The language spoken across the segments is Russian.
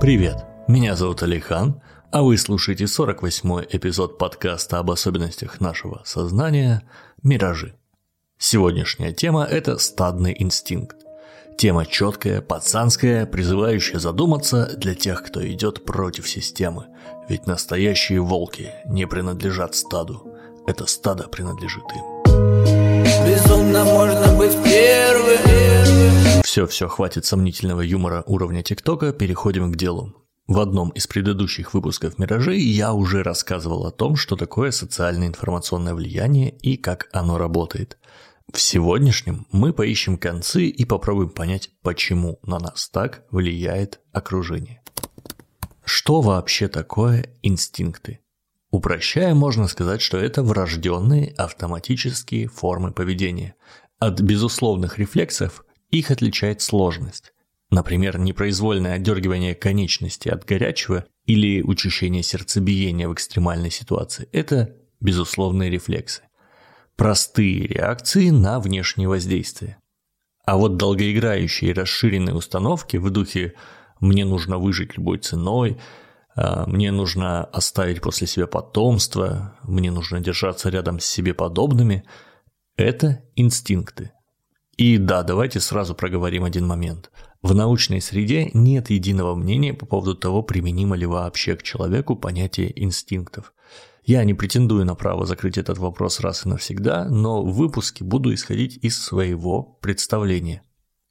Привет, меня зовут Алихан, а вы слушаете 48-й эпизод подкаста об особенностях нашего сознания «Миражи». Сегодняшняя тема – это стадный инстинкт. Тема четкая, пацанская, призывающая задуматься для тех, кто идет против системы. Ведь настоящие волки не принадлежат стаду. Это стадо принадлежит им. Безумно можно быть первым. Все, все, хватит сомнительного юмора уровня ТикТока, переходим к делу. В одном из предыдущих выпусков «Миражей» я уже рассказывал о том, что такое социальное информационное влияние и как оно работает. В сегодняшнем мы поищем концы и попробуем понять, почему на нас так влияет окружение. Что вообще такое инстинкты? Упрощая, можно сказать, что это врожденные автоматические формы поведения. От безусловных рефлексов их отличает сложность. Например, непроизвольное отдергивание конечности от горячего или учащение сердцебиения в экстремальной ситуации – это безусловные рефлексы. Простые реакции на внешние воздействия. А вот долгоиграющие расширенные установки в духе «мне нужно выжить любой ценой», «А, «мне нужно оставить после себя потомство», «мне нужно держаться рядом с себе подобными» – это инстинкты. И да, давайте сразу проговорим один момент – в научной среде нет единого мнения по поводу того, применимо ли вообще к человеку понятие инстинктов. Я не претендую на право закрыть этот вопрос раз и навсегда, но в выпуске буду исходить из своего представления.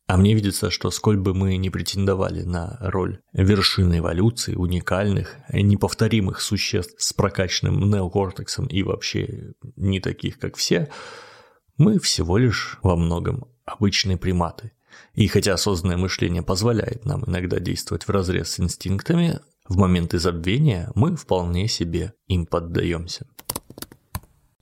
А мне видится, что сколь бы мы не претендовали на роль вершины эволюции, уникальных, неповторимых существ с прокачанным неокортексом и вообще не таких, как все, мы всего лишь во многом обычные приматы – и хотя осознанное мышление позволяет нам иногда действовать в разрез с инстинктами, в моменты забвения мы вполне себе им поддаемся.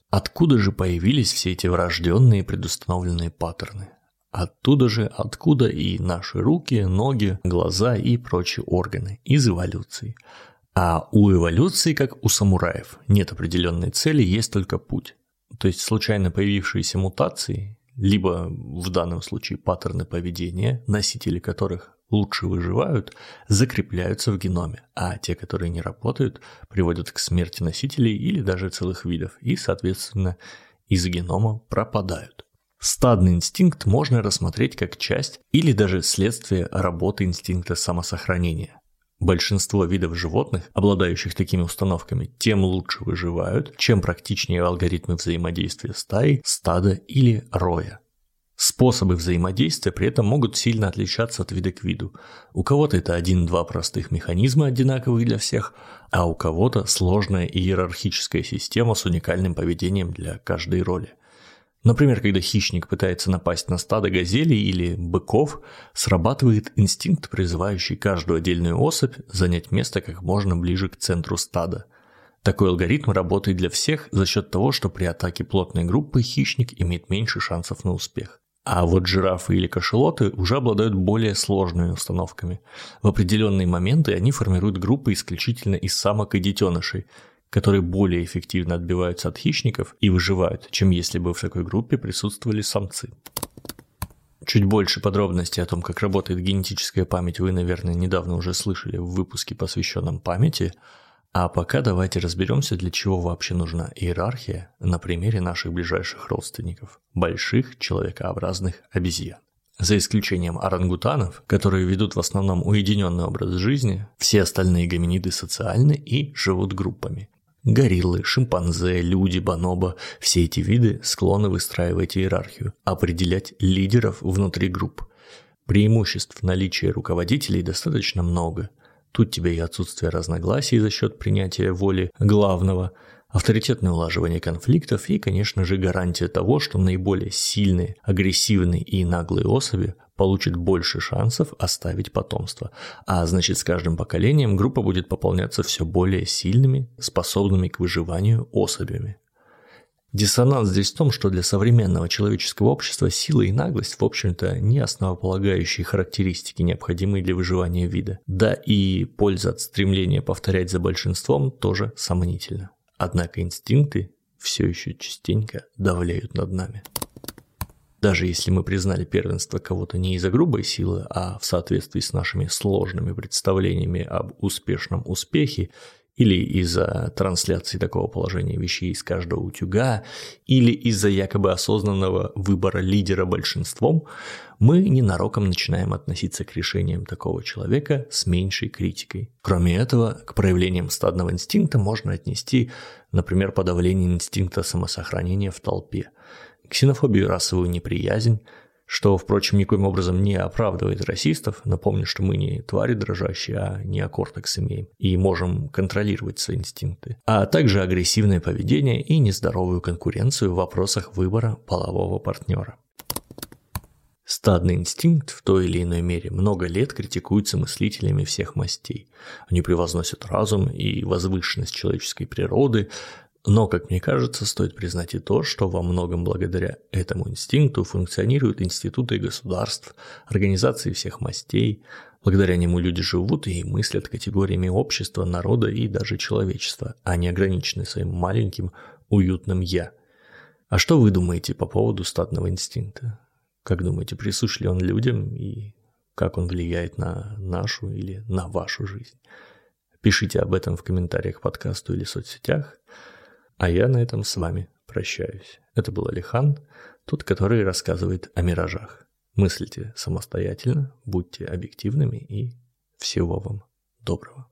Откуда же появились все эти врожденные предустановленные паттерны? Оттуда же, откуда и наши руки, ноги, глаза и прочие органы, из эволюции. А у эволюции, как у самураев, нет определенной цели, есть только путь. То есть случайно появившиеся мутации либо в данном случае паттерны поведения, носители которых лучше выживают, закрепляются в геноме, а те, которые не работают, приводят к смерти носителей или даже целых видов и, соответственно, из генома пропадают. Стадный инстинкт можно рассмотреть как часть или даже следствие работы инстинкта самосохранения. Большинство видов животных, обладающих такими установками, тем лучше выживают, чем практичнее алгоритмы взаимодействия стаи, стада или роя. Способы взаимодействия при этом могут сильно отличаться от вида к виду. У кого-то это один-два простых механизма, одинаковых для всех, а у кого-то сложная иерархическая система с уникальным поведением для каждой роли – Например, когда хищник пытается напасть на стадо газелей или быков, срабатывает инстинкт, призывающий каждую отдельную особь занять место как можно ближе к центру стада. Такой алгоритм работает для всех за счет того, что при атаке плотной группы хищник имеет меньше шансов на успех. А вот жирафы или кашелоты уже обладают более сложными установками. В определенные моменты они формируют группы исключительно из самок и детенышей, которые более эффективно отбиваются от хищников и выживают, чем если бы в такой группе присутствовали самцы. Чуть больше подробностей о том, как работает генетическая память, вы, наверное, недавно уже слышали в выпуске, посвященном памяти. А пока давайте разберемся, для чего вообще нужна иерархия на примере наших ближайших родственников – больших человекообразных обезьян. За исключением орангутанов, которые ведут в основном уединенный образ жизни, все остальные гоминиды социальны и живут группами. Гориллы, шимпанзе, люди, бонобо – все эти виды склонны выстраивать иерархию, определять лидеров внутри групп. Преимуществ наличия руководителей достаточно много. Тут тебе и отсутствие разногласий за счет принятия воли главного, авторитетное улаживание конфликтов и, конечно же, гарантия того, что наиболее сильные, агрессивные и наглые особи получит больше шансов оставить потомство. А значит, с каждым поколением группа будет пополняться все более сильными, способными к выживанию особями. Диссонанс здесь в том, что для современного человеческого общества сила и наглость, в общем-то, не основополагающие характеристики, необходимые для выживания вида. Да и польза от стремления повторять за большинством тоже сомнительна. Однако инстинкты все еще частенько давляют над нами. Даже если мы признали первенство кого-то не из-за грубой силы, а в соответствии с нашими сложными представлениями об успешном успехе, или из-за трансляции такого положения вещей из каждого утюга, или из-за якобы осознанного выбора лидера большинством, мы ненароком начинаем относиться к решениям такого человека с меньшей критикой. Кроме этого, к проявлениям стадного инстинкта можно отнести, например, подавление инстинкта самосохранения в толпе, ксенофобию, расовую неприязнь, что, впрочем, никоим образом не оправдывает расистов. Напомню, что мы не твари дрожащие, а неокортекс имеем и можем контролировать свои инстинкты. А также агрессивное поведение и нездоровую конкуренцию в вопросах выбора полового партнера. Стадный инстинкт в той или иной мере много лет критикуется мыслителями всех мастей. Они превозносят разум и возвышенность человеческой природы, но, как мне кажется, стоит признать и то, что во многом благодаря этому инстинкту функционируют институты государств, организации всех мастей, благодаря нему люди живут и мыслят категориями общества, народа и даже человечества, а не ограничены своим маленьким уютным «я». А что вы думаете по поводу статного инстинкта? Как думаете, присущ ли он людям и как он влияет на нашу или на вашу жизнь? Пишите об этом в комментариях к подкасту или соцсетях. А я на этом с вами прощаюсь. Это был Алихан, тот, который рассказывает о миражах. Мыслите самостоятельно, будьте объективными и всего вам доброго.